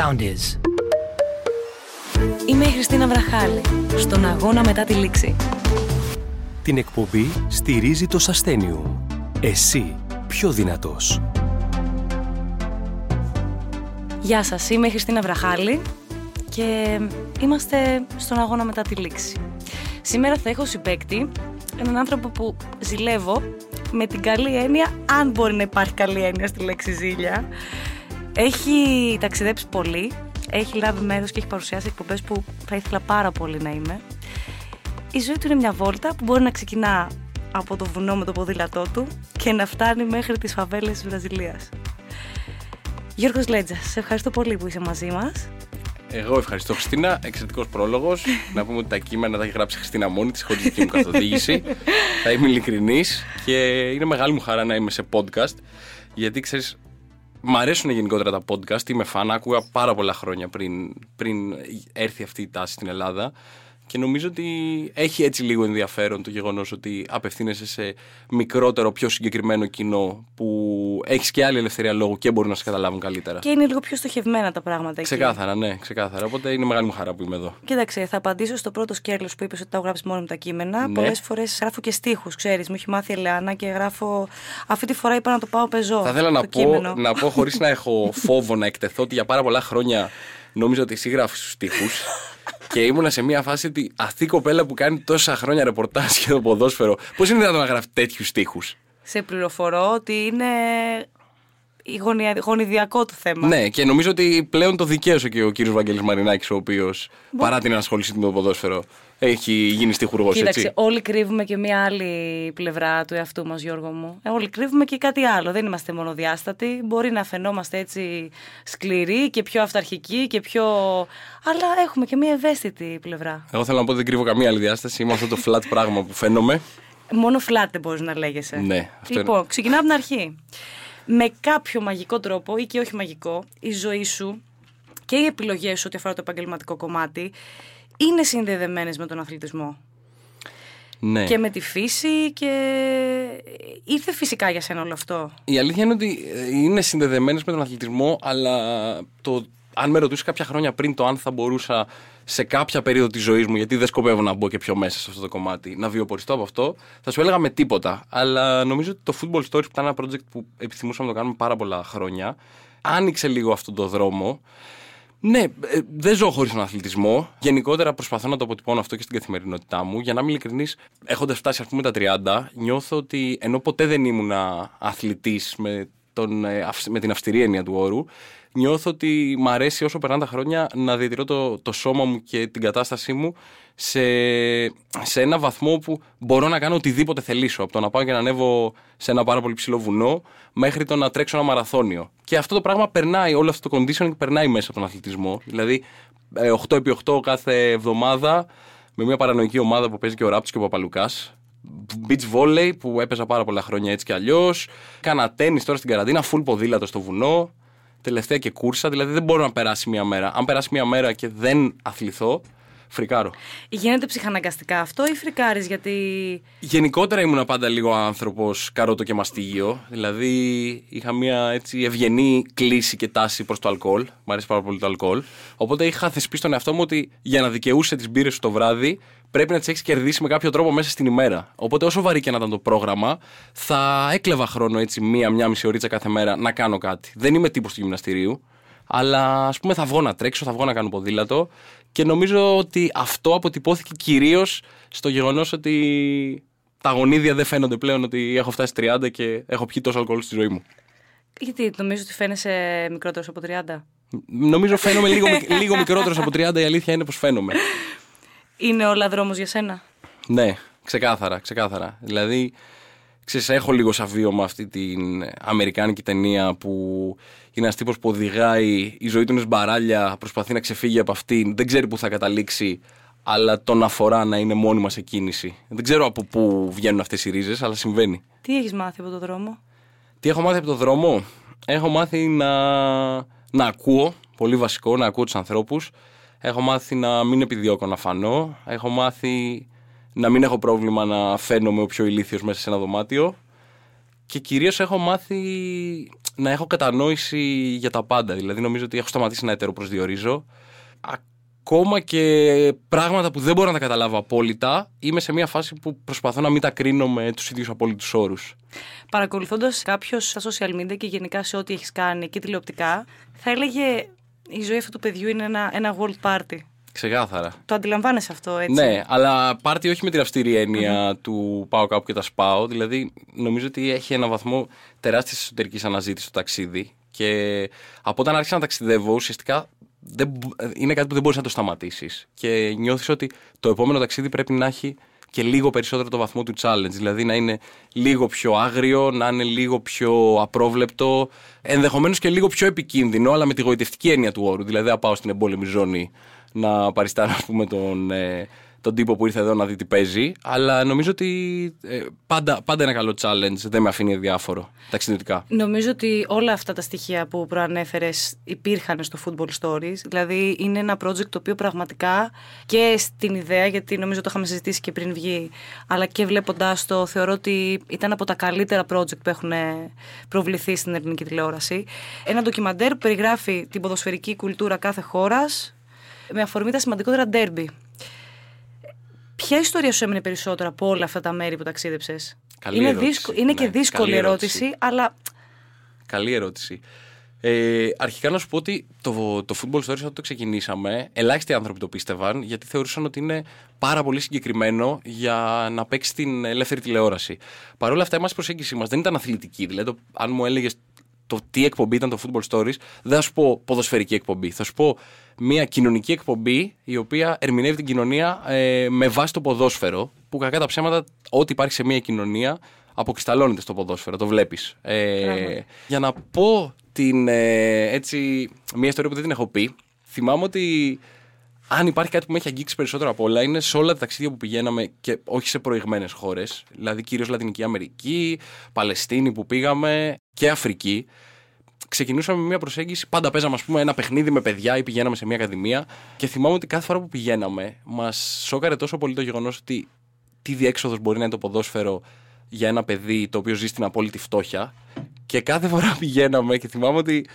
sound is. Είμαι η Χριστίνα Βραχάλη, στον αγώνα μετά τη λήξη. Την εκπομπή στηρίζει το Σαστένιου. Εσύ πιο δυνατός. Γεια σας, είμαι η Χριστίνα Βραχάλη και είμαστε στον αγώνα μετά τη λήξη. Σήμερα θα έχω συμπέκτη έναν άνθρωπο που ζηλεύω με την καλή έννοια, αν μπορεί να υπάρχει καλή έννοια στη λέξη ζήλια. Έχει ταξιδέψει πολύ, έχει λάβει μέρος και έχει παρουσιάσει εκπομπές που θα ήθελα πάρα πολύ να είμαι. Η ζωή του είναι μια βόλτα που μπορεί να ξεκινά από το βουνό με το ποδήλατό του και να φτάνει μέχρι τις φαβέλες της Βραζιλίας. Γιώργος Λέτζα, σε ευχαριστώ πολύ που είσαι μαζί μας. Εγώ ευχαριστώ, Χριστίνα. Εξαιρετικός πρόλογος. να πούμε ότι τα κείμενα τα έχει γράψει η Χριστίνα μόνη της, χωρίς δική μου καθοδήγηση. θα είμαι ειλικρινής και είναι μεγάλη μου χαρά να είμαι σε podcast. Γιατί ξέρεις, Μ' αρέσουν γενικότερα τα podcast. Είμαι φαν. Άκουγα πάρα πολλά χρόνια πριν, πριν έρθει αυτή η τάση στην Ελλάδα. Και νομίζω ότι έχει έτσι λίγο ενδιαφέρον το γεγονός ότι απευθύνεσαι σε μικρότερο, πιο συγκεκριμένο κοινό που έχεις και άλλη ελευθερία λόγου και μπορεί να σε καταλάβουν καλύτερα. Και είναι λίγο πιο στοχευμένα τα πράγματα εκεί. Ξεκάθαρα, ναι, ξεκάθαρα. Οπότε είναι μεγάλη μου χαρά που είμαι εδώ. Κοίταξε, θα απαντήσω στο πρώτο σκέλος που είπες ότι τα γράψει μόνο με τα κείμενα. Ναι. Πολλές φορές γράφω και στίχους, ξέρεις. Μου έχει μάθει η Ελεάνα και γράφω. Αυτή τη φορά είπα να το πάω πεζό. Θα ήθελα να, πω, να πω χωρίς να έχω φόβο να εκτεθώ ότι για πάρα πολλά χρόνια νόμιζα ότι εσύ γράφεις του στίχου. και ήμουνα σε μια φάση ότι αυτή η κοπέλα που κάνει τόσα χρόνια ρεπορτάζ για το ποδόσφαιρο, πώς είναι δυνατόν να γράφει τέτοιους τείχου. Σε πληροφορώ ότι είναι γονιδιακό το θέμα. Ναι, και νομίζω ότι πλέον το δικαίωσε και ο κύριος Βαγγέλης Μαρινάκης, ο οποίος παρά την ασχόλησή του με το ποδόσφαιρο, έχει γίνει στιχουργός. Κοίταξε, όλοι κρύβουμε και μια άλλη πλευρά του εαυτού μας, Γιώργο μου. Ε, όλοι κρύβουμε και κάτι άλλο. Δεν είμαστε μονοδιάστατοι. Μπορεί να φαινόμαστε έτσι σκληροί και πιο αυταρχικοί και πιο. Αλλά έχουμε και μια ευαίσθητη πλευρά. Εγώ θέλω να πω ότι δεν κρύβω καμία άλλη διάσταση. Είμαι αυτό το flat πράγμα που φαίνομαι. Μόνο flat δεν μπορείς να λέγεσαι. Ναι, αυτό Λοιπόν, είναι. ξεκινάω από την αρχή. Με κάποιο μαγικό τρόπο ή και όχι μαγικό, η ζωή σου και οι επιλογές σου ό,τι αφορά το επαγγελματικό κομμάτι είναι συνδεδεμένες με τον αθλητισμό. Ναι. Και με τη φύση και ήρθε φυσικά για σένα όλο αυτό. Η αλήθεια είναι ότι ε, είναι συνδεδεμένες με τον αθλητισμό, αλλά το, αν με ρωτήσεις κάποια χρόνια πριν το αν θα μπορούσα σε κάποια περίοδο της ζωής μου, γιατί δεν σκοπεύω να μπω και πιο μέσα σε αυτό το κομμάτι, να βιοποριστώ από αυτό, θα σου έλεγα με τίποτα. Αλλά νομίζω ότι το Football Stories, που ήταν ένα project που επιθυμούσαμε να το κάνουμε πάρα πολλά χρόνια, άνοιξε λίγο αυτόν τον δρόμο. Ναι, ε, δεν ζω χωρίς τον αθλητισμό. Γενικότερα προσπαθώ να το αποτυπώνω αυτό και στην καθημερινότητά μου. Για να είμαι ειλικρινής, έχοντας φτάσει, ας πούμε, τα 30, νιώθω ότι ενώ ποτέ δεν ήμουν αθλητής με, ε, με την αυστηρή έννοια του όρου, νιώθω ότι μ' αρέσει όσο περνάνε τα χρόνια να διατηρώ το, το σώμα μου και την κατάστασή μου σε, σε ένα βαθμό που μπορώ να κάνω οτιδήποτε θελήσω. Από το να πάω και να ανέβω σε ένα πάρα πολύ ψηλό βουνό μέχρι το να τρέξω ένα μαραθώνιο. Και αυτό το πράγμα περνάει, όλο αυτό το conditioning περνάει μέσα από τον αθλητισμό. Δηλαδή 8x8 ε, κάθε εβδομάδα με μια παρανοϊκή ομάδα που παίζει και ο Ράπτος και ο Παπαλουκάς beach volley που έπαιζα πάρα πολλά χρόνια έτσι κι αλλιώς. Κάνα τέννη τώρα στην καραντίνα, full ποδήλατο στο βουνό τελευταία και κούρσα. Δηλαδή δεν μπορώ να περάσει μία μέρα. Αν περάσει μία μέρα και δεν αθληθώ, φρικάρω. Γίνεται ψυχαναγκαστικά αυτό ή φρικάρεις γιατί. Γενικότερα ήμουν πάντα λίγο άνθρωπος καρότο και μαστίγιο. Δηλαδή είχα μια έτσι ευγενή κλίση και τάση προς το αλκοόλ. Μ' αρέσει πάρα πολύ το αλκοόλ. Οπότε είχα θεσπίσει τον εαυτό μου ότι για να δικαιούσε τις μπύρες σου το βράδυ πρέπει να τις έχεις κερδίσει με κάποιο τρόπο μέσα στην ημέρα. Οπότε, όσο βαρύ και να ήταν το πρόγραμμα, θα έκλεβα χρόνο έτσι μία-μία μισή ωρίτσα κάθε μέρα να κάνω κάτι. Δεν είμαι τύπος του γυμναστηρίου, αλλά ας πούμε θα βγω να τρέξω, θα βγω να κάνω ποδήλατο και νομίζω ότι αυτό αποτυπώθηκε κυρίως στο γεγονός ότι τα γονίδια δεν φαίνονται πλέον ότι έχω φτάσει 30 και έχω πιει τόσο αλκοόλ στη ζωή μου. Γιατί νομίζω ότι φαίνεσαι μικρότερος από 30. Νομίζω φαίνομαι λίγο, λίγο μικρότερος από 30. Η αλήθεια είναι πως φαίνομαι. Είναι όλα δρόμος για σένα; Ναι, ξεκάθαρα, ξεκάθαρα. Δηλαδή, ξέρεις, έχω λίγο σαν βίωμα αυτή την αμερικάνικη ταινία που είναι ένας τύπος που οδηγάει, η ζωή του είναι σμπαράλια, προσπαθεί να ξεφύγει από αυτήν, δεν ξέρει πού θα καταλήξει, αλλά τον αφορά να είναι μόνιμα σε κίνηση. Δεν ξέρω από πού βγαίνουν αυτές οι ρίζες, αλλά συμβαίνει. Τι έχεις μάθει από τον δρόμο, Τι έχω μάθει από τον δρόμο, Έχω μάθει να, να ακούω, πολύ βασικό, να ακούω τους ανθρώπους Έχω μάθει να μην επιδιώκω να φανώ. Έχω μάθει να μην έχω πρόβλημα να φαίνομαι ο πιο ηλίθιος μέσα σε ένα δωμάτιο. και κυρίως έχω μάθει να έχω κατανόηση για τα πάντα. Δηλαδή νομίζω ότι έχω σταματήσει να ετεροπροσδιορίζω. Ακόμα και πράγματα που δεν μπορώ να τα καταλάβω απόλυτα, είμαι σε μια φάση που προσπαθώ να μην τα κρίνω με τους ίδιους απόλυτους όρους. Παρακολουθώντας κάποιος στα social media και γενικά σε ό,τι έχεις κάνει και τηλεοπτικά, θα έλεγε η ζωή αυτού του παιδιού είναι ένα, ένα world party. Ξεκάθαρα. Το αντιλαμβάνεσαι αυτό, έτσι; Ναι, αλλά πάρτι όχι με την αυστηρή έννοια του πάω κάπου και τα σπάω. Δηλαδή, νομίζω ότι έχει ένα βαθμό τεράστιας εσωτερικής αναζήτησης το ταξίδι. Και από όταν άρχισα να ταξιδεύω, ουσιαστικά δεν, μπο- είναι κάτι που δεν μπορείς να το σταματήσεις. Και νιώθεις ότι το επόμενο ταξίδι πρέπει να έχει και λίγο περισσότερο το βαθμό του challenge. Δηλαδή να είναι λίγο πιο άγριο, να είναι λίγο πιο απρόβλεπτο, ενδεχομένως και λίγο πιο επικίνδυνο, αλλά με τη γοητευτική έννοια του όρου. Δηλαδή να πάω στην εμπόλεμη ζώνη να παριστάνω, ας πούμε, τον, ε, τον τύπο που ήρθε εδώ να δει τι παίζει. Αλλά νομίζω ότι ε, πάντα, πάντα ένα καλό challenge δεν με αφήνει αδιάφορο ταξιδιωτικά. Νομίζω ότι όλα αυτά τα στοιχεία που προανέφερες υπήρχαν στο Football Stories. Δηλαδή, είναι ένα project το οποίο πραγματικά και στην ιδέα, γιατί νομίζω το είχαμε συζητήσει και πριν βγει, αλλά και βλέποντάς το, θεωρώ ότι ήταν από τα καλύτερα project που έχουν προβληθεί στην ελληνική τηλεόραση. Ένα ντοκιμαντέρ που περιγράφει την ποδοσφαιρική κουλτούρα κάθε χώρας με αφορμή τα σημαντικότερα ντέρμπι. Ποια ιστορία σου έμεινε περισσότερο από όλα αυτά τα μέρη που ταξίδεψες, Καλή είναι, ερώτηση. δύσκο- είναι και Ναι, δύσκολη καλή ερώτηση, ερώτηση. αλλά Καλή ερώτηση. Ε, αρχικά να σου πω ότι το, το Football Stories όταν το ξεκινήσαμε, ελάχιστοι άνθρωποι το πίστευαν γιατί θεωρούσαν ότι είναι πάρα πολύ συγκεκριμένο για να παίξει την ελεύθερη τηλεόραση. Παρ' όλα αυτά, εμάς η προσέγγιση μας δεν ήταν αθλητική. Δηλαδή, το, αν μου έλεγες το τι εκπομπή ήταν το Football Stories, δεν θα σου πω ποδοσφαιρική εκπομπή. Θα σου πω μια κοινωνική εκπομπή η οποία ερμηνεύει την κοινωνία ε, με βάση το ποδόσφαιρο. Που κακά τα ψέματα, ό,τι υπάρχει σε μια κοινωνία αποκρισταλώνεται στο ποδόσφαιρο, το βλέπεις. Ε, Πράγματι. για να πω την, ε, έτσι, μια ιστορία που δεν την έχω πει, θυμάμαι ότι αν υπάρχει κάτι που με έχει αγγίξει περισσότερο από όλα είναι σε όλα τα ταξίδια που πηγαίναμε και όχι σε προηγμένες χώρες, δηλαδή κυρίως Λατινική Αμερική, Παλαιστίνη που πήγαμε και Αφρική. Ξεκινούσαμε με μια προσέγγιση. Πάντα παίζαμε ας πούμε, ένα παιχνίδι με παιδιά ή πηγαίναμε σε μια ακαδημία. Και θυμάμαι ότι κάθε φορά που πηγαίναμε, μας σώκαρε τόσο πολύ το γεγονός ότι τι διέξοδος μπορεί να είναι το ποδόσφαιρο για ένα παιδί το οποίο ζει στην απόλυτη φτώχεια. Και κάθε φορά πηγαίναμε και θυμάμαι ότι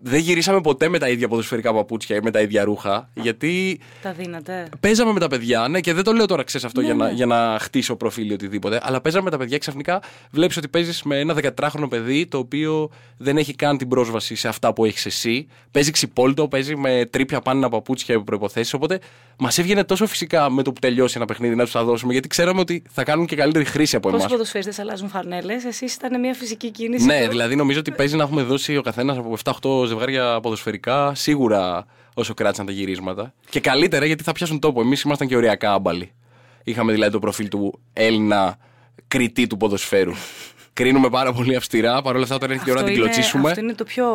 δεν γυρίσαμε ποτέ με τα ίδια ποδοσφαιρικά παπούτσια ή με τα ίδια ρούχα. Γιατί τα δίνατε. παίζαμε με τα παιδιά, ναι, και δεν το λέω τώρα ξέρεις αυτό Ναι, για, να, ναι. για να χτίσω προφίλ ή οτιδήποτε. Αλλά παίζαμε με τα παιδιά και ξαφνικά βλέπεις ότι παίζεις με ένα 14χρονο παιδί το οποίο δεν έχει καν την πρόσβαση σε αυτά που έχεις εσύ. Παίζει ξυπόλυτο, παίζει με τρίπια πάνω παπούτσια και προποθέσει. Οπότε μας έβγαινε τόσο φυσικά με το που τελειώσει ένα παιχνίδι να τους τα δώσουμε γιατί ξέραμε ότι θα κάνουν και καλύτερη χρήση από εμάς. Πόσοι ποδοσφαίρτε αλλάζουν φανέλε, εσείς ήταν μια φυσική κίνηση. Ναι, που- δηλαδή νομίζω ότι παίζει να έχουμε δώσει ο καθένας από 7-8 ζευγάρια ποδοσφαιρικά σίγουρα όσο κράτησαν τα γυρίσματα. Και καλύτερα γιατί θα πιάσουν τόπο. Εμείς ήμασταν και οριακά άμπαλοι. Είχαμε δηλαδή το προφίλ του Έλληνα κριτή του ποδοσφαίρου. Κρίνουμε πάρα πολύ αυστηρά. Παρ' όλα αυτά, όταν έρχεται η ώρα να την είναι, κλωτσίσουμε. αυτό είναι το πιο.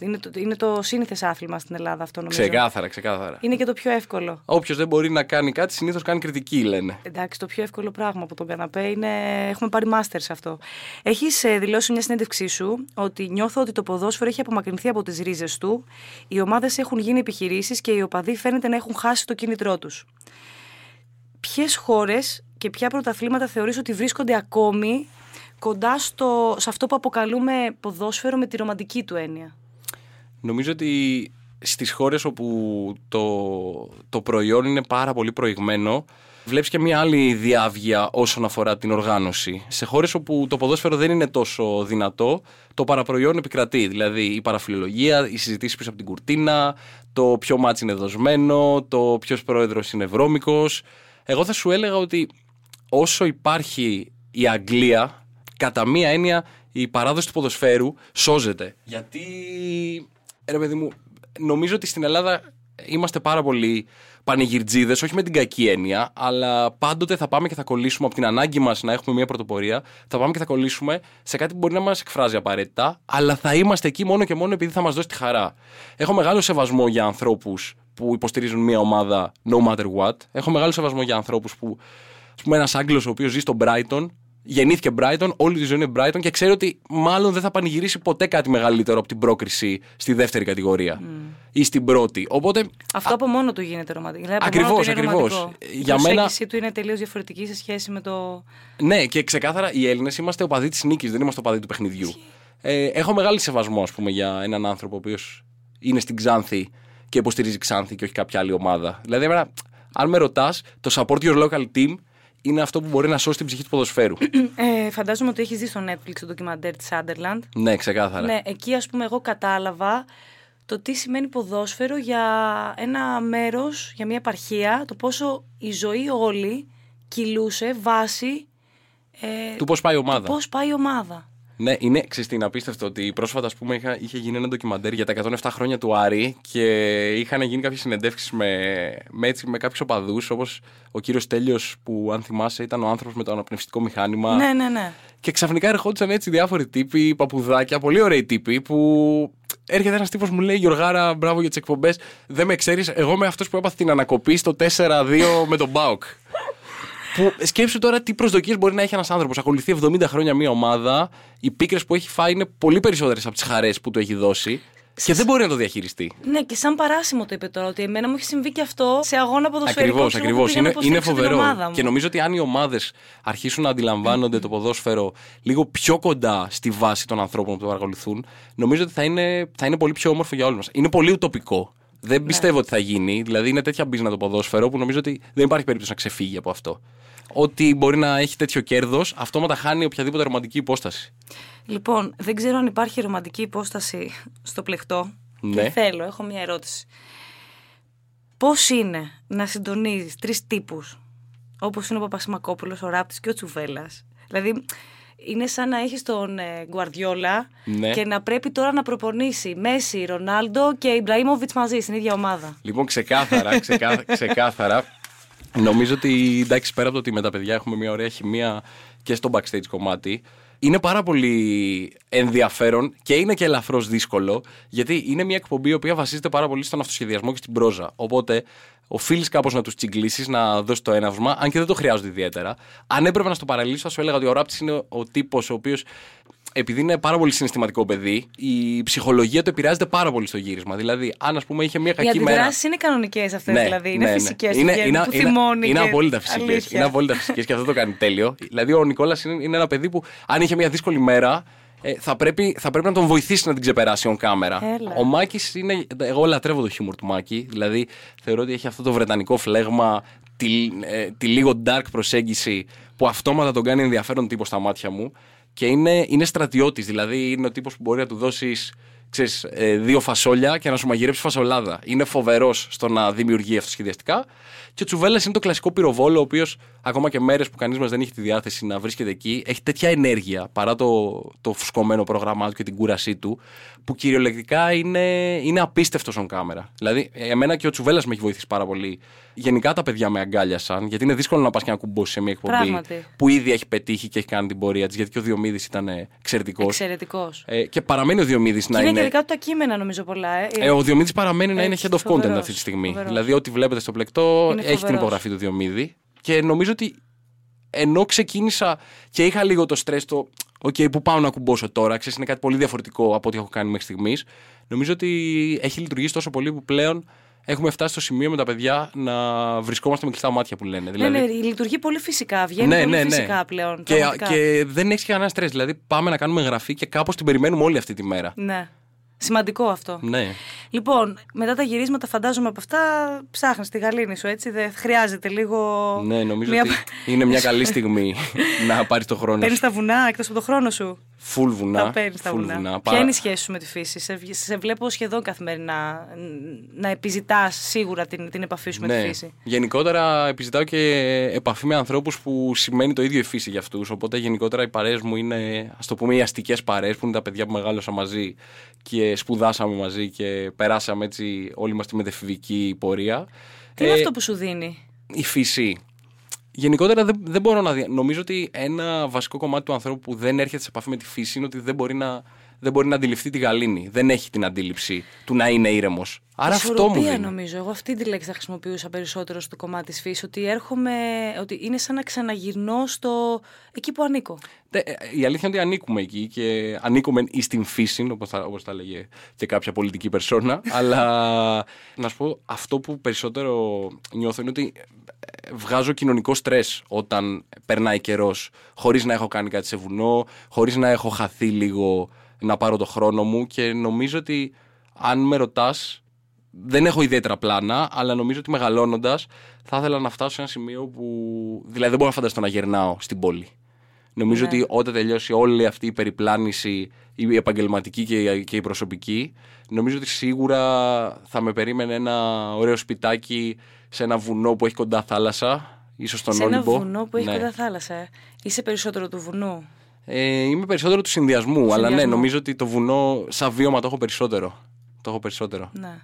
Είναι το, είναι το σύνηθες άθλημα στην Ελλάδα αυτό νομίζω. Ξεκάθαρα, ξεκάθαρα. Είναι και το πιο εύκολο. Όποιος δεν μπορεί να κάνει κάτι, συνήθως κάνει κριτική, λένε. Εντάξει, το πιο εύκολο πράγμα από τον καναπέ είναι. Έχουμε πάρει μάστερς σε αυτό. Έχεις δηλώσει σε μια συνέντευξή σου ότι νιώθω ότι το ποδόσφαιρο έχει απομακρυνθεί από τις ρίζες του, οι ομάδες έχουν γίνει επιχειρήσεις και οι οπαδοί φαίνεται να έχουν χάσει το κίνητρό τους. Ποιες χώρες και ποια πρωταθλήματα θεωρείς ότι βρίσκονται ακόμη κοντά στο, σε αυτό που αποκαλούμε ποδόσφαιρο με τη ρομαντική του έννοια. Νομίζω ότι στις χώρες όπου το, το προϊόν είναι πάρα πολύ προηγμένο βλέπεις και μια άλλη διάβγεια όσον αφορά την οργάνωση. Σε χώρες όπου το ποδόσφαιρο δεν είναι τόσο δυνατό, το παραπροϊόν επικρατεί. Δηλαδή η παραφιλολογία, οι συζητήσεις πίσω από την κουρτίνα, το ποιο μάτς είναι δοσμένο, το ποιος πρόεδρος είναι βρώμικος. Εγώ θα σου έλεγα ότι όσο υπάρχει η Αγγλία, κατά μία έννοια η παράδοση του ποδοσφαίρου σώζεται. Γιατί, ρε παιδί μου, νομίζω ότι στην Ελλάδα είμαστε πάρα πολύ πανηγυρτζίδες, όχι με την κακή έννοια, αλλά πάντοτε θα πάμε και θα κολλήσουμε από την ανάγκη μας να έχουμε μια πρωτοπορία. Θα πάμε και θα κολλήσουμε σε κάτι που μπορεί να μας εκφράζει απαραίτητα, αλλά θα είμαστε εκεί μόνο και μόνο επειδή θα μας δώσει τη χαρά. Έχω μεγάλο σεβασμό για ανθρώπους που υποστηρίζουν μια ομάδα no matter what. Έχω μεγάλο σεβασμό για ανθρώπους που, ας πούμε, ένας Άγγλος ο οποίος ζει στο Brighton γεννήθηκε Brighton, όλη τη ζωή είναι Brighton και ξέρει ότι μάλλον δεν θα πανηγυρίσει ποτέ κάτι μεγαλύτερο από την πρόκριση στη δεύτερη κατηγορία ή στην πρώτη. Οπότε. Αυτό από μόνο του γίνεται ρομαντικό. Δηλαδή, από Ακριβώς, μόνο του είναι ακριβώς. ρομαντικό. Η Για μένα- προσέγγιση του είναι τελείως διαφορετική σε σχέση με το. Ναι, και ξεκάθαρα οι Έλληνες είμαστε οπαδοί της νίκης, δεν είμαστε οπαδοί του παιχνιδιού. Ε, έχω μεγάλη σεβασμό, ας πούμε, για έναν άνθρωπο ο οποίος είναι στην Ξάνθη και υποστηρίζει Ξάνθη και όχι κάποια άλλη ομάδα. Δηλαδή, εμένα, αν με ρωτάς, το support your local team είναι αυτό που μπορεί να σώσει την ψυχή του ποδοσφαίρου. Ε, φαντάζομαι ότι έχει δει στο Netflix το ντοκιμαντέρ της Sunderland. ναι, ξεκάθαρα. Ναι, εκεί ας πούμε εγώ κατάλαβα το τι σημαίνει ποδόσφαιρο για ένα μέρος, για μια επαρχία, το πόσο η ζωή όλη κυλούσε βάσει ε, Του πώς πάει η ομάδα. πώς πάει η ομάδα. Ναι, είναι ξεστήν απίστευτο ότι πρόσφατα ας πούμε, είχα, είχε γίνει ένα ντοκιμαντέρ για τα 107 χρόνια του Άρη και είχαν γίνει κάποιες συνεντεύξεις με, με, έτσι, με κάποιους οπαδούς, όπως ο κύριος Τέλειο, που αν θυμάσαι ήταν ο άνθρωπος με το αναπνευστικό μηχάνημα. Ναι, ναι, ναι. Και ξαφνικά ερχόντουσαν έτσι διάφοροι τύποι, παπουδάκια, πολύ ωραίοι τύποι, που έρχεται ένας τύπος μου λέει: Γιωργάρα, μπράβο για τις εκπομπές. Δεν με ξέρεις, εγώ είμαι αυτός που έπαθε την ανακοπή στο 4-2 με τον Μπάουκ. Που σκέψου τώρα τι προσδοκίες μπορεί να έχει ένας άνθρωπος. Ακολουθεί 70 χρόνια μια ομάδα. Οι πίκρες που έχει φάει είναι πολύ περισσότερες από τις χαρές που του έχει δώσει. Και δεν μπορεί να το διαχειριστεί. Ναι, και σαν παράσημο το είπε τώρα, ότι εμένα μου έχει συμβεί και αυτό σε αγώνα ποδοσφαιρικό. Ακριβώς, ξέρω, που ακριβώ. πήγα να Είναι, είναι υποστηρίξω την φοβερό. ομάδα μου. Και νομίζω ότι αν οι ομάδες αρχίσουν να αντιλαμβάνονται το ποδόσφαιρο λίγο πιο κοντά στη βάση των ανθρώπων που το παρακολουθούν, νομίζω ότι θα είναι, θα είναι πολύ πιο όμορφο για όλους μας. Είναι πολύ ουτοπικό. Ναι. Δεν πιστεύω ότι θα γίνει. Δηλαδή είναι τέτοια μπίζνα το ποδόσφαιρο που νομίζω ότι δεν υπάρχει περίπτωση να ξεφύγει από αυτό. Ότι μπορεί να έχει τέτοιο κέρδος, αυτόματα χάνει οποιαδήποτε ρομαντική υπόσταση. Λοιπόν, δεν ξέρω αν υπάρχει ρομαντική υπόσταση στο πλεκτό. Ναι. Και θέλω, έχω μια ερώτηση. Πώς είναι να συντονίζεις τρεις τύπους, όπως είναι ο Παπασημακόπουλος, ο Ράπτης και ο Τσουβέλλα. Δηλαδή, είναι σαν να έχεις τον ε, Γκουαρδιόλα Ναι. και να πρέπει τώρα να προπονήσει Μέση, Ρονάλντο και Ιμπραήμοβιτ μαζί στην ίδια ομάδα. Λοιπόν, ξεκάθαρα, ξεκά, ξεκάθαρα. Νομίζω ότι εντάξει, πέρα από το ότι με τα παιδιά έχουμε μια ωραία χημεία και στο backstage κομμάτι, είναι πάρα πολύ ενδιαφέρον και είναι και ελαφρώς δύσκολο, γιατί είναι μια εκπομπή η οποία βασίζεται πάρα πολύ στον αυτοσχεδιασμό και στην πρόζα. Οπότε οφείλεις κάπως να τους τσιγκλίσεις, να δώσεις το έναυσμα, αν και δεν το χρειάζονται ιδιαίτερα. Αν έπρεπε να στο παραλύσω, θα σου έλεγα ότι ο Ράπτης είναι ο τύπος ο οποίος επειδή είναι πάρα πολύ συναισθηματικό παιδί, η ψυχολογία του επηρεάζεται πάρα πολύ στο γύρισμα. Δηλαδή, αν ας πούμε είχε μια Οι κακή μέρα. αντιδράσεις είναι κανονικές αυτές, δηλαδή. Είναι ναι, ναι. φυσικές. Είναι, είναι, που είναι, θυμώνει. είναι και- απόλυτα φυσικές. Αλήθεια. Είναι απόλυτα φυσικές και αυτό το κάνει τέλειο. Δηλαδή, ο Νικόλας είναι, είναι ένα παιδί που, αν είχε μια δύσκολη μέρα, ε, θα, πρέπει, θα πρέπει να τον βοηθήσει να την ξεπεράσει on κάμερα. Έλα. Ο Μάκης είναι. Εγώ λατρεύω το χιούμορ του Μάκη. Δηλαδή, θεωρώ ότι έχει αυτό το βρετανικό φλέγμα, τη, ε, τη λίγο dark προσέγγιση που αυτόματα τον κάνει ενδιαφέρον τύπο στα μάτια μου. Και είναι, είναι στρατιώτης. Δηλαδή, είναι ο τύπος που μπορεί να του δώσεις ξέρεις, ε, δύο φασόλια και να σου μαγειρέψει φασολάδα. Είναι φοβερός στο να δημιουργεί αυτοσχεδιαστικά. Και ο Τσουβέλλα είναι το κλασικό πυροβόλο, ο οποίος ακόμα και μέρες που κανείς μας δεν έχει τη διάθεση να βρίσκεται εκεί, έχει τέτοια ενέργεια παρά το, το φουσκωμένο πρόγραμμά του και την κούρασή του, που κυριολεκτικά είναι, είναι απίστευτο on κάμερα. Δηλαδή, εμένα και ο Τσουβέλλα με έχει βοηθήσει πάρα πολύ. Γενικά τα παιδιά με αγκάλιασαν, γιατί είναι δύσκολο να πας και να κουμπώσεις σε μια εκπομπή Πράγματι. που ήδη έχει πετύχει και έχει κάνει την πορεία της, γιατί και ο Διομήδης ήταν εξαιρετικός. Εξαιρετικός. Ε, και παραμένει ο Διομήδης να Και είναι είναι. και δικά του τα κείμενα, νομίζω πολλά. Ε. Ε, ο Διομήδης παραμένει να είναι Έτσι, head of content φοβερός, αυτή τη στιγμή. φοβερός. Δηλαδή, ό,τι βλέπετε στο πλεκτό Είναι έχει την φοβερός. υπογραφή του Διομήδη. Και νομίζω ότι ενώ ξεκίνησα και είχα λίγο το στρες το «ΟΚ, πού πάω να κουμπώσω τώρα», ξέρεις, είναι κάτι πολύ διαφορετικό από ό,τι έχω κάνει μέχρι στιγμής. Νομίζω ότι έχει λειτουργήσει τόσο πολύ που πλέον έχουμε φτάσει στο σημείο με τα παιδιά να βρισκόμαστε με κλειστά μάτια που λένε. Ναι, ναι, λειτουργεί πολύ φυσικά. Βγαίνει πολύ φυσικά πλέον. Και, πραγματικά. και δεν έχεις κανένα στρες. Δηλαδή, πάμε να κάνουμε εγγραφή και κάπως την περιμένουμε όλη αυτή τη μέρα. Ναι. Σημαντικό αυτό. Ναι. Λοιπόν, μετά τα γυρίσματα, φαντάζομαι από αυτά ψάχνεις τη γαλήνη σου, έτσι. Δεν χρειάζεται λίγο. Ναι, νομίζω μια- ότι είναι μια καλή στιγμή να πάρεις το χρόνο Παίρνεις σου. τα βουνά εκτός από το χρόνο σου. Φουλ βουνά. τα παίρνεις τα full βουνά. βουνά. Ποια Πάρα- είναι η σχέση σου με τη φύση; Σε, σε βλέπω σχεδόν καθημερινά να επιζητάς σίγουρα την, την επαφή σου με ναι. τη φύση. Γενικότερα επιζητάω και επαφή με ανθρώπους που σημαίνει το ίδιο η φύση για αυτούς. Οπότε γενικότερα οι παρέες μου είναι, ας το πούμε, οι αστικές παρέες που είναι τα παιδιά που μεγάλωσα μαζί και σπουδάσαμε μαζί και περάσαμε έτσι όλη μας τη μετεφηβική πορεία. Τι είναι Ε, αυτό που σου δίνει; η φύση. Γενικότερα δεν, δεν μπορώ να δει. Νομίζω ότι ένα βασικό κομμάτι του ανθρώπου που δεν έρχεται σε επαφή με τη φύση είναι ότι δεν μπορεί να, δεν μπορεί να αντιληφθεί τη γαλήνη. Δεν έχει την αντίληψη του να είναι ήρεμος. Άρα αυτό μου δίνει. νομίζω. Εγώ αυτή τη λέξη θα χρησιμοποιούσα περισσότερο στο κομμάτι της φύσης. Ότι έρχομαι. ότι είναι σαν να ξαναγυρνώ στο. εκεί που ανήκω. Ε, η αλήθεια είναι ότι ανήκουμε εκεί και ανήκουμε εις την φύση, όπως θα, όπως τα λέγε και κάποια πολιτική περσόνα. αλλά να σου πω, αυτό που περισσότερο νιώθω είναι ότι ε, βγάζω κοινωνικό στρες όταν περνάει καιρός, χωρίς να έχω κάνει κάτι σε βουνό, χωρίς να έχω χαθεί λίγο να πάρω το χρόνο μου και νομίζω ότι αν με ρωτάς, δεν έχω ιδιαίτερα πλάνα, αλλά νομίζω ότι μεγαλώνοντας θα ήθελα να φτάσω σε ένα σημείο που. Δηλαδή, δεν μπορώ να φανταστώ να γερνάω στην πόλη. Νομίζω Ναι. ότι όταν τελειώσει όλη αυτή η περιπλάνηση, η επαγγελματική και η- και η προσωπική, νομίζω ότι σίγουρα θα με περίμενε ένα ωραίο σπιτάκι σε ένα βουνό που έχει κοντά θάλασσα, ίσως στον σε ένα Όλυμπο. βουνό που έχει Ναι. κοντά θάλασσα. ε. Είσαι περισσότερο του βουνού. Ε, είμαι περισσότερο του συνδυασμού, αλλά ναι, Συνδυασμού. νομίζω ότι το βουνό σαν βίωμα το έχω περισσότερο. Το έχω περισσότερο. Ναι.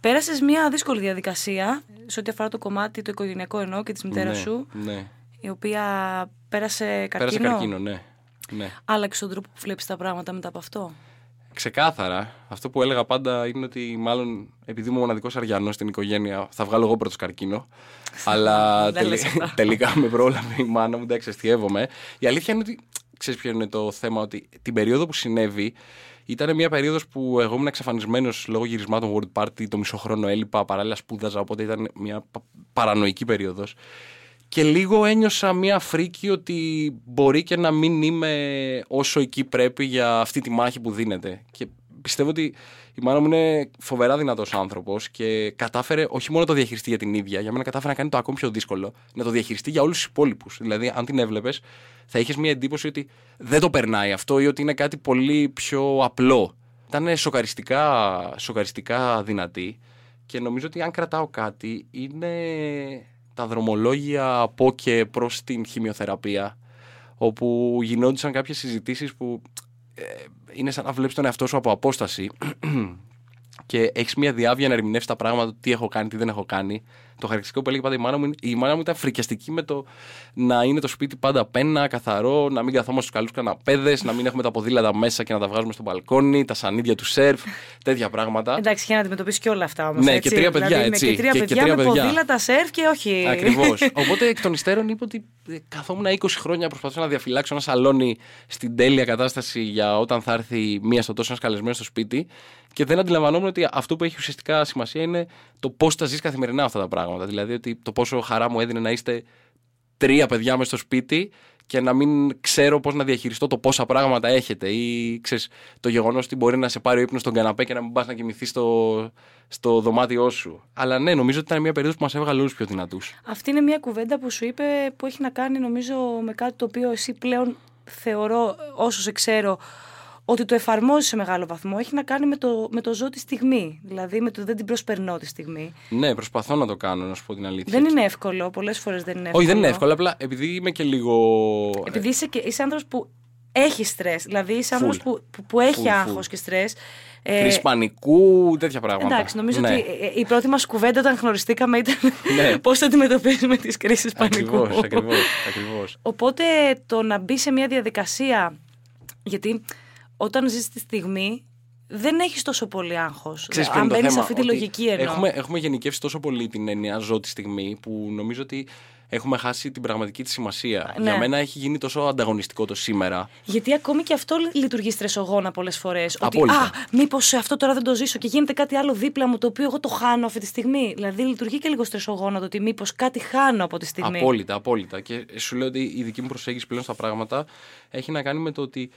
Πέρασες μια δύσκολη διαδικασία σε ό,τι αφορά το κομμάτι το οικογενειακό εννοώ και της μητέρας ναι, σου, Ναι. η οποία πέρασε καρκίνο. Πέρασε καρκίνο, ναι. ναι. Άλλαξε τον τρόπο που βλέπεις τα πράγματα μετά από αυτό. Ξεκάθαρα. Αυτό που έλεγα πάντα είναι ότι μάλλον επειδή είμαι ο μοναδικός Αριανός στην οικογένεια, θα βγάλω εγώ πρώτος καρκίνο. αλλά Δεν τελει- λες αυτά. τελικά με πρόλαβε η μάνα μου, εντάξει, αστείευομαι. Η αλήθεια είναι ότι ξέρεις ποιο είναι το θέμα, ότι την περίοδο που συνέβη ήταν μια περίοδος που εγώ ήμουν εξαφανισμένος λόγω γυρισμάτων World Party, το μισό χρόνο έλειπα, παράλληλα σπούδαζα, οπότε ήταν μια πα- παρανοϊκή περίοδος. Και λίγο ένιωσα μια φρίκη ότι μπορεί και να μην είμαι όσο εκεί πρέπει για αυτή τη μάχη που δίνεται. Και πιστεύω ότι η μάνα μου είναι φοβερά δυνατός άνθρωπος και κατάφερε όχι μόνο να το διαχειριστεί για την ίδια, για μένα κατάφερε να κάνει το ακόμη πιο δύσκολο, να το διαχειριστεί για όλους τους υπόλοιπους. Δηλαδή, αν την έβλεπες, θα είχες μια εντύπωση ότι δεν το περνάει αυτό ή ότι είναι κάτι πολύ πιο απλό. Ήταν σοκαριστικά, σοκαριστικά δυνατή και νομίζω ότι αν κρατάω κάτι είναι τα δρομολόγια από και προς την χημειοθεραπεία όπου γινόντουσαν κάποιες συζητήσεις που ε, είναι σαν να βλέπεις τον εαυτό σου από απόσταση και έχεις μια διάβια να ερμηνεύσει τα πράγματα, τι έχω κάνει, τι δεν έχω κάνει. Το χαρακτηριστικό που έλεγε πάντα η μάνα μου, είναι- η μάνα μου ήταν φρικιαστική με το να είναι το σπίτι πάντα πένα, καθαρό, να μην καθόμαστε στους καλούς καναπέδες, να μην έχουμε τα ποδήλατα μέσα και να τα βγάζουμε στο μπαλκόνι, τα σανίδια του σερφ, τέτοια πράγματα. Εντάξει, είχε να αντιμετωπίσει και όλα αυτά όμως. Ναι, και τρία παιδιά, δηλαδή, έτσι. Ναι, και τρία Και- και παιδιά τρία με παιδιά. ποδήλατα, σερφ και όχι. Ακριβώς. Οπότε εκ των υστέρων είπε ότι ε, καθόμουν 20 χρόνια προσπαθούσα να διαφυλάξω ένα σαλόνι στην τέλεια κατάσταση για όταν θα έρθει μία στο τόσο ένας καλεσμένος στο σπίτι και δεν αντιλαμβανόμουν ότι αυτό που έχει ουσιαστικά σημασία είναι το πώς τα ζεις καθημερινά αυτά τα πράγματα. Δηλαδή ότι το πόσο χαρά μου έδινε να είστε τρία παιδιά μες στο σπίτι και να μην ξέρω πώς να διαχειριστώ το πόσα πράγματα έχετε. Ή ξέρεις, το γεγονός ότι μπορεί να σε πάρει ο ύπνος στον καναπέ και να μην πας να κοιμηθείς στο, στο δωμάτιό σου. Αλλά ναι, νομίζω ότι ήταν μια περίοδος που μας έβγαλε όλους πιο δυνατούς. Αυτή είναι μια κουβέντα που σου είπε που έχει να κάνει νομίζω με κάτι το οποίο εσύ πλέον θεωρώ όσο σε ξέρω ότι το εφαρμόζει σε μεγάλο βαθμό. Έχει να κάνει με το, με το ζω τη στιγμή. Δηλαδή με το δεν την προσπερνώ τη στιγμή. Ναι, προσπαθώ να το κάνω, να σου πω την αλήθεια. Δεν είναι εύκολο. Πολλές φορές δεν είναι εύκολο. Όχι, δεν είναι εύκολο. Απλά επειδή είμαι και λίγο. Επειδή είσαι, και- είσαι άνθρωπος που έχει στρες. Δηλαδή είσαι άνθρωπος Full. που, που, που έχει Full, full. άγχος και στρες. Ε, Κρίση πανικού, τέτοια πράγματα. Εντάξει, νομίζω ναι. ότι ε, η πρώτη μας κουβέντα όταν γνωριστήκαμε ήταν Ναι. πώς θα αντιμετωπίζουμε τις κρίσεις πανικού. Ακριβώς, ακριβώς. Ακριβώς. Οπότε το να μπει σε μια διαδικασία. Γιατί όταν ζεις τη στιγμή, δεν έχεις τόσο πολύ άγχος. Ξέρεις ποιο Αν είναι το μπαίνεις σε θέμα, αυτή τη ότι λογική εννοώ. Έχουμε, έχουμε γενικεύσει τόσο πολύ την έννοια ζω τη στιγμή που νομίζω ότι έχουμε χάσει την πραγματική της σημασία. Ναι. Για μένα έχει γίνει τόσο ανταγωνιστικό το σήμερα. Γιατί ακόμη και αυτό λειτουργεί στρεσογόνα πολλές φορές. Ότι Απόλυτα. Α, μήπως αυτό τώρα δεν το ζήσω και γίνεται κάτι άλλο δίπλα μου το οποίο εγώ το χάνω αυτή τη στιγμή. Δηλαδή λειτουργεί και λίγο στρεσογόνα το ότι μήπως κάτι χάνω από τη στιγμή. Απόλυτα, απόλυτα. Και σου λέω ότι η δική μου προσέγγιση πλέον στα πράγματα έχει να κάνει με το ότι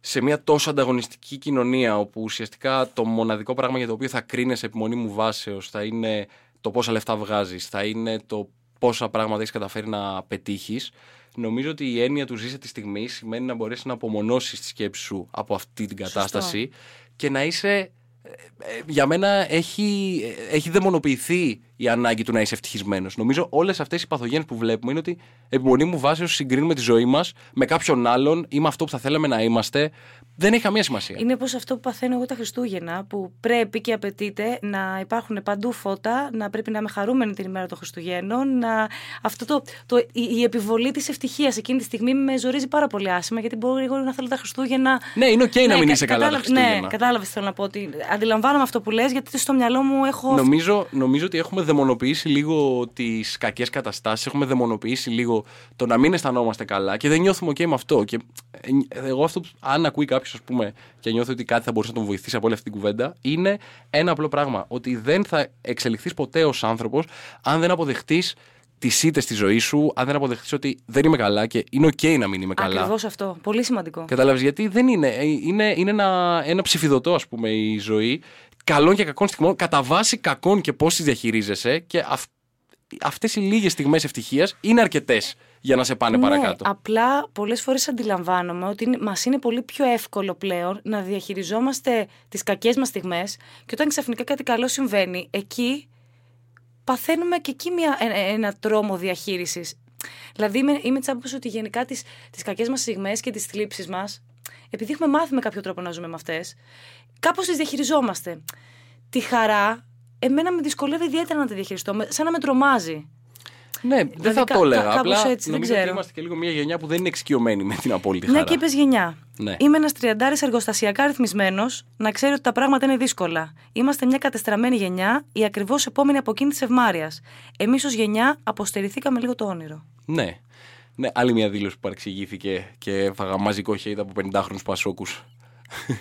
σε μια τόσο ανταγωνιστική κοινωνία, όπου ουσιαστικά το μοναδικό πράγμα για το οποίο θα κρίνεσαι επιμονή μου βάσεως θα είναι το πόσα λεφτά βγάζεις, θα είναι το πόσα πράγματα έχεις καταφέρει να πετύχεις, νομίζω ότι η έννοια του ζήσε τη στιγμή σημαίνει να μπορέσεις να απομονώσεις τη σκέψη σου από αυτή την κατάσταση και να είσαι ε, ε, για μένα έχει, ε, έχει δαιμονοποιηθεί η ανάγκη του να είσαι ευτυχισμένος. Νομίζω όλες αυτές οι παθογένειες που βλέπουμε είναι ότι επί μονίμου βάσεως συγκρίνουμε τη ζωή μας με κάποιον άλλον ή με αυτό που θα θέλαμε να είμαστε. Δεν έχει καμία σημασία. Είναι πως αυτό που παθαίνω εγώ τα Χριστούγεννα, που πρέπει και απαιτείται να υπάρχουν παντού φώτα, να πρέπει να είμαι χαρούμενη την ημέρα των Χριστουγέννων. Να... Αυτό το, το, η, η επιβολή της ευτυχίας εκείνη τη στιγμή με ζορίζει πάρα πολύ άσχημα, γιατί μπορεί εγώ να θέλω τα Χριστούγεννα. Ναι, είναι OK okay να μην είσαι καλά τα Ναι, Χριστούγεννα. κατάλαβες θέλω να πω. Ότι αντιλαμβάνομαι αυτό που λες, γιατί στο μυαλό μου έχω. Νομίζω, νομίζω ότι έχουμε δαιμονοποιήσει λίγο τις κακές καταστάσεις, έχουμε δαιμονοποιήσει λίγο το να μην αισθανόμαστε καλά και δεν νιώθουμε OK με αυτό. Και ε, εγώ αυτό, που- αν ακούει κάποιος, ας πούμε, και νιώθει ότι κάτι θα μπορούσε να τον βοηθήσει από όλη αυτή την κουβέντα, είναι ένα απλό πράγμα. Ότι δεν θα εξελιχθείς ποτέ ως άνθρωπος αν δεν αποδεχτείς τις ήττες στη ζωής σου, αν δεν αποδεχτείς ότι δεν είμαι καλά και είναι OK να μην είμαι καλά. Ακριβώς αυτό. Πολύ σημαντικό. Κατάλαβες γιατί δεν είναι. Ε, Είναι, είναι ένα, ένα ψηφιδωτό, ας πούμε, η ζωή. Καλών και κακών στιγμών, κατά βάση κακών και πώς τις διαχειρίζεσαι. Και αυ, αυτές οι λίγες στιγμές ευτυχίας είναι αρκετές για να σε πάνε Ναι, παρακάτω. απλά πολλές φορές αντιλαμβάνομαι ότι μας είναι πολύ πιο εύκολο πλέον να διαχειριζόμαστε τις κακές μας στιγμές και όταν ξαφνικά κάτι καλό συμβαίνει, εκεί παθαίνουμε και εκεί μια, ε- ένα τρόμο διαχείρισης. Δηλαδή, είμαι, είμαι της άποψης ότι γενικά τις τις κακές μας στιγμές και τις θλίψεις μας, επειδή έχουμε μάθει με κάποιο τρόπο να ζούμε με αυτές, κάπως τις διαχειριζόμαστε. Τη χαρά, εμένα με δυσκολεύει ιδιαίτερα να τη διαχειριστώ, με- σαν να με τρομάζει. ναι, δεν δηλαδή θα κα- το έλεγα. κα- κάπως Απλά έτσι, δεν νομίζω ότι ξέρω. είμαστε και λίγο μια γενιά που δεν είναι εξοικειωμένη με την απόλυτη χαρά. Ναι, και είπες γενιά. Ναι. Είμαι ένας τριαντάρης εργοστασιακά ρυθμισμένος, να ξέρει ότι τα πράγματα είναι δύσκολα. Είμαστε μια κατεστραμμένη γενιά, η ακριβώς επόμενη από εκείνη της ευμάρεια. Εμείς ως γενιά αποστερηθήκαμε λίγο το όνειρο. Ναι. ναι. Άλλη μια δήλωση που παρεξηγήθηκε και έφαγα μαζικό hate από 50χρονου Πασόκους.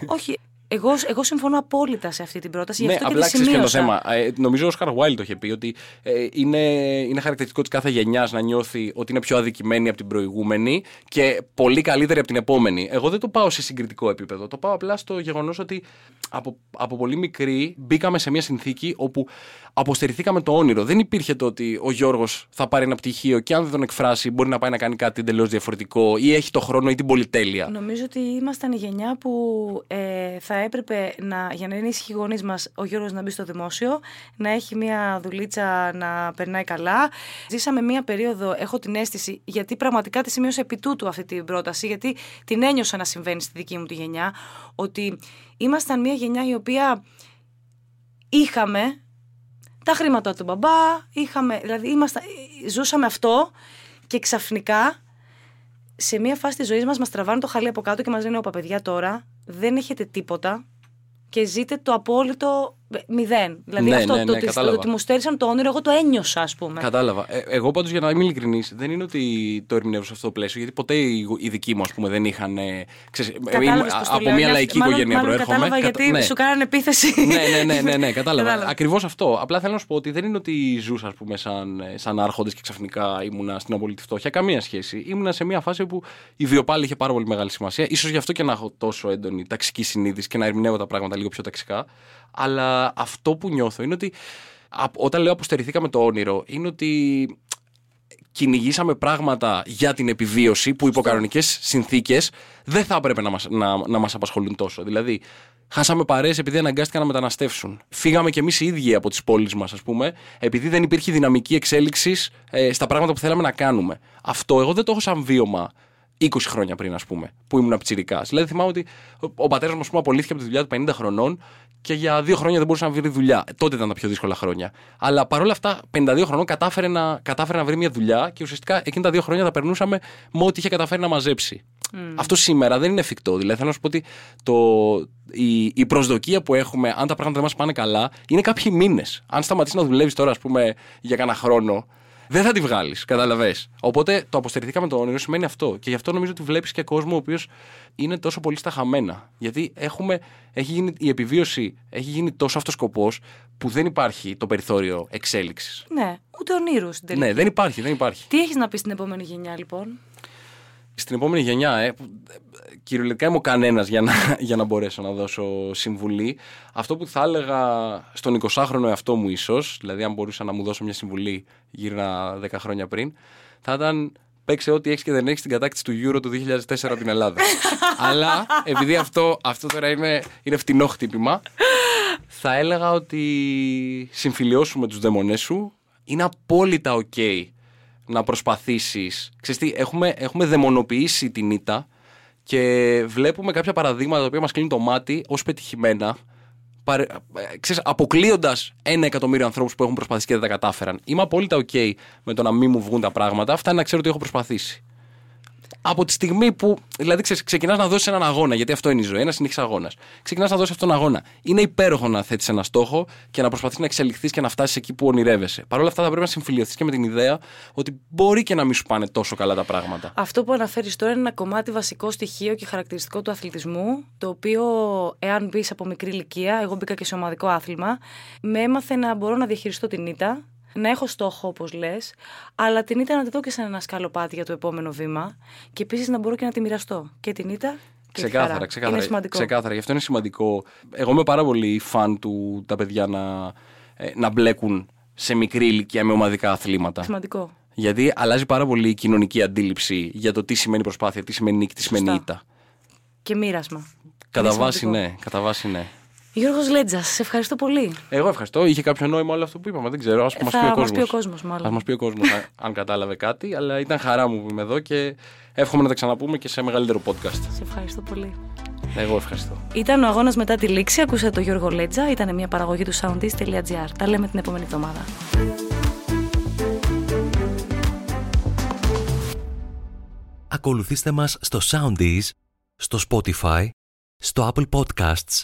Όχι, εγώ, εγώ συμφωνώ απόλυτα σε αυτή την πρόταση. Γι' Ναι, αυτό και απλά τη ξέρεις ποιο είναι το σημείωσα. θέμα. Ε, νομίζω ο Όσκαρ Βάιλ το είχε πει ότι ε, είναι, είναι χαρακτηριστικό της κάθε γενιάς να νιώθει ότι είναι πιο αδικημένη από την προηγούμενη και πολύ καλύτερη από την επόμενη. Εγώ δεν το πάω σε συγκριτικό επίπεδο. Το πάω απλά στο γεγονός ότι από, από πολύ μικρή μπήκαμε σε μια συνθήκη όπου αποστερηθήκαμε το όνειρο. Δεν υπήρχε το ότι ο Γιώργος θα πάρει ένα πτυχίο και αν δεν τον εκφράσει μπορεί να πάει να κάνει κάτι εντελώς διαφορετικό ή έχει το χρόνο ή την πολυτέλεια. Νομίζω ότι ήμασταν η γενιά που ε, θα έπρεπε να, για να είναι ήσυχοι οι γονείς μας ο Γιώργος να μπει στο δημόσιο, να έχει μια δουλίτσα να περνάει καλά. Ζήσαμε μια περίοδο, έχω την αίσθηση, γιατί πραγματικά τη σημείωσα επί τούτου αυτή την πρόταση, γιατί την ένιωσα να συμβαίνει στη δική μου τη γενιά, ότι ήμασταν μια γενιά η οποία είχαμε τα χρήματα του μπαμπά, είχαμε, δηλαδή ήμασταν, ζούσαμε αυτό και ξαφνικά σε μια φάση της ζωής μας μας τραβάνε το χαλί από κάτω και μας λένε: Όπα, παιδιά, τώρα δεν έχετε τίποτα και ζείτε το απόλυτο μηδέν. Δηλαδή Ναι, αυτό ναι, το, ναι, ότι- κατάλαβα. το ότι μου στέρισαν το όνειρο, εγώ το ένιωσα, ας πούμε. Κατάλαβα. Ε, εγώ πάντως για να είμαι ειλικρινής, δεν είναι ότι το ερμηνεύω σε αυτό το πλαίσιο, γιατί ποτέ οι, οι δικοί μου, ας πούμε, δεν είχαν. ε, ξέρεις, ε, Κατάλαβες ήμουν- πώς το από λέω. μια Ναι, λαϊκή μάλλον- οικογένεια μάλλον προέρχομαι. Κατάλαβα Κατα- γιατί ναι. σου κάνανε επίθεση. ναι, ναι, ναι, ναι, ναι, κατάλαβα. Κατάλαβα. Ακριβώς αυτό. Απλά θέλω να σου πω ότι δεν είναι ότι ζούσα, ας πούμε, σαν, σαν άρχοντες και ξαφνικά ήμουνα στην απολύτη φτώχεια. Καμία σχέση. Ήμουνα σε μια φάση που η βιοπάλη είχε πάρα πολύ μεγάλη σημασία. σω γι' αυτό και να έχω τόσο έντονη ταξική συνείδηση και να ερμηνεύω τα πράγματα λίγο πιο ταξικά. Αλλά αυτό που νιώθω είναι ότι α- όταν λέω αποστερηθήκαμε το όνειρο, είναι ότι κυνηγήσαμε πράγματα για την επιβίωση που υπό κανονικές συνθήκες δεν θα έπρεπε να μας να, να μας απασχολούν τόσο. Δηλαδή, χάσαμε παρέες επειδή αναγκάστηκαν να μεταναστεύσουν. Φύγαμε κι εμείς οι ίδιοι από τις πόλεις μας, ας πούμε, επειδή δεν υπήρχε δυναμική εξέλιξης ε, στα πράγματα που θέλαμε να κάνουμε. Αυτό εγώ δεν το έχω σαν βίωμα 20 χρόνια πριν, ας πούμε, που ήμουν πιτσιρικά. Δηλαδή, θυμάμαι ότι ο, ο πατέρας μου, ας πούμε, απολύθηκε από τη δουλειά του 50 χρονών και για δύο χρόνια δεν μπορούσε να βρει δουλειά. Τότε ήταν τα πιο δύσκολα χρόνια. Αλλά παρόλα αυτά, 52 χρονών κατάφερε να, κατάφερε να βρει μια δουλειά και ουσιαστικά εκείνα τα δύο χρόνια τα περνούσαμε με ό,τι είχε καταφέρει να μαζέψει. Αυτό σήμερα δεν είναι εφικτό. Δηλαδή, θέλω να σου πω ότι το, η, η προσδοκία που έχουμε, αν τα πράγματα δεν μας πάνε καλά, είναι κάποιοι μήνες. Αν σταματήσεις να δουλεύεις τώρα, ας πούμε, για κανένα χρόνο, δεν θα τη βγάλεις. Κατάλαβε. Οπότε το αποστερηθήκαμε το όνειρο σημαίνει αυτό. Και γι' αυτό νομίζω ότι βλέπεις και κόσμο ο οποίος είναι τόσο πολύ στα χαμένα. Γιατί έχουμε, έχει γίνει, η επιβίωση έχει γίνει τόσο αυτός σκοπός που δεν υπάρχει το περιθώριο εξέλιξης. ναι, ούτε ονείρους στην τελική. Ναι, δεν υπάρχει, δεν υπάρχει. Τι έχεις να πεις στην επόμενη γενιά, λοιπόν; Στην επόμενη γενιά, ε, που, ε, κυριολεκτικά είμαι ο κανένας για να, για να μπορέσω να δώσω συμβουλή. Αυτό που θα έλεγα στον 20χρονο εαυτό μου, ίσως, δηλαδή αν μπορούσα να μου δώσω μια συμβουλή γύρω 10 χρόνια πριν, θα ήταν παίξε ό,τι έχεις και δεν έχεις την κατάκτηση του Euro του 2004 από την Ελλάδα. Αλλά επειδή αυτό, αυτό τώρα είναι, είναι φτηνό χτύπημα, θα έλεγα ότι συμφιλιώσουμε τους δαίμονές σου. Είναι απόλυτα ok να προσπαθήσεις. Ξέρεις τι, έχουμε, έχουμε δαιμονοποιήσει την ήττα και βλέπουμε κάποια παραδείγματα τα οποία μας κλείνουν το μάτι ως πετυχημένα παρε... Ε, ξέρεις, αποκλείοντας ένα εκατομμύριο ανθρώπους που έχουν προσπαθήσει και δεν τα κατάφεραν. Είμαι απόλυτα ok με το να μην μου βγουν τα πράγματα. Αυτά είναι να ξέρω ότι έχω προσπαθήσει από τη στιγμή που. Δηλαδή, ξεκινάς να δώσεις έναν αγώνα, γιατί αυτό είναι η ζωή, ένας συνήθι αγώνας. Ξεκινάς να δώσεις αυτόν τον αγώνα. Είναι υπέροχο να θέτεις ένα στόχο και να προσπαθείς να εξελιχθείς και να φτάσεις εκεί που ονειρεύεσαι. Παρ' όλα αυτά, θα πρέπει να συμφιλειωθεί και με την ιδέα ότι μπορεί και να μην σου πάνε τόσο καλά τα πράγματα. Αυτό που αναφέρεις τώρα είναι ένα κομμάτι βασικό στοιχείο και χαρακτηριστικό του αθλητισμού, το οποίο, εάν μπεις από μικρή ηλικία, εγώ μπήκα και σε ομαδικό άθλημα, με έμαθε να μπορώ να διαχειριστώ την ήττα, να έχω στόχο, όπως λες, αλλά την ήττα να τη δω και σαν ένα σκαλοπάτι για το επόμενο βήμα και επίσης να μπορώ και να τη μοιραστώ. Και την ήττα και ξεκάθαρα, τη ξεκάθαρα. Είναι σημαντικό. Ξεκάθαρα, γι' αυτό είναι σημαντικό. Εγώ είμαι πάρα πολύ φαν του τα παιδιά να, ε, να μπλέκουν σε μικρή ηλικία με ομαδικά αθλήματα. Σημαντικό. Γιατί αλλάζει πάρα πολύ η κοινωνική αντίληψη για το τι σημαίνει προσπάθεια, τι σημαίνει νίκη, τι σημαίνει ήττα. Και μοίρασμα. Κατά βάση ναι, κατά βάση ναι. Γιώργος Λέτζας, σε ευχαριστώ πολύ. Εγώ ευχαριστώ. Είχε κάποιο νόημα όλο αυτό που είπαμε. Δεν ξέρω. Α μας πει ο κόσμος. Α μας πει ο κόσμος αν κατάλαβε κάτι. Αλλά ήταν χαρά μου που είμαι εδώ και εύχομαι να τα ξαναπούμε και σε μεγαλύτερο podcast. Σε ευχαριστώ πολύ. Εγώ ευχαριστώ. Ήταν ο αγώνας μετά τη λήξη. Ακούσατε τον Γιώργο Λέτζα. Ήταν μια παραγωγή του soundist.gr. Τα λέμε την επόμενη εβδομάδα. Ακολουθήστε μας στο Soundees, στο Spotify, στο Apple Podcasts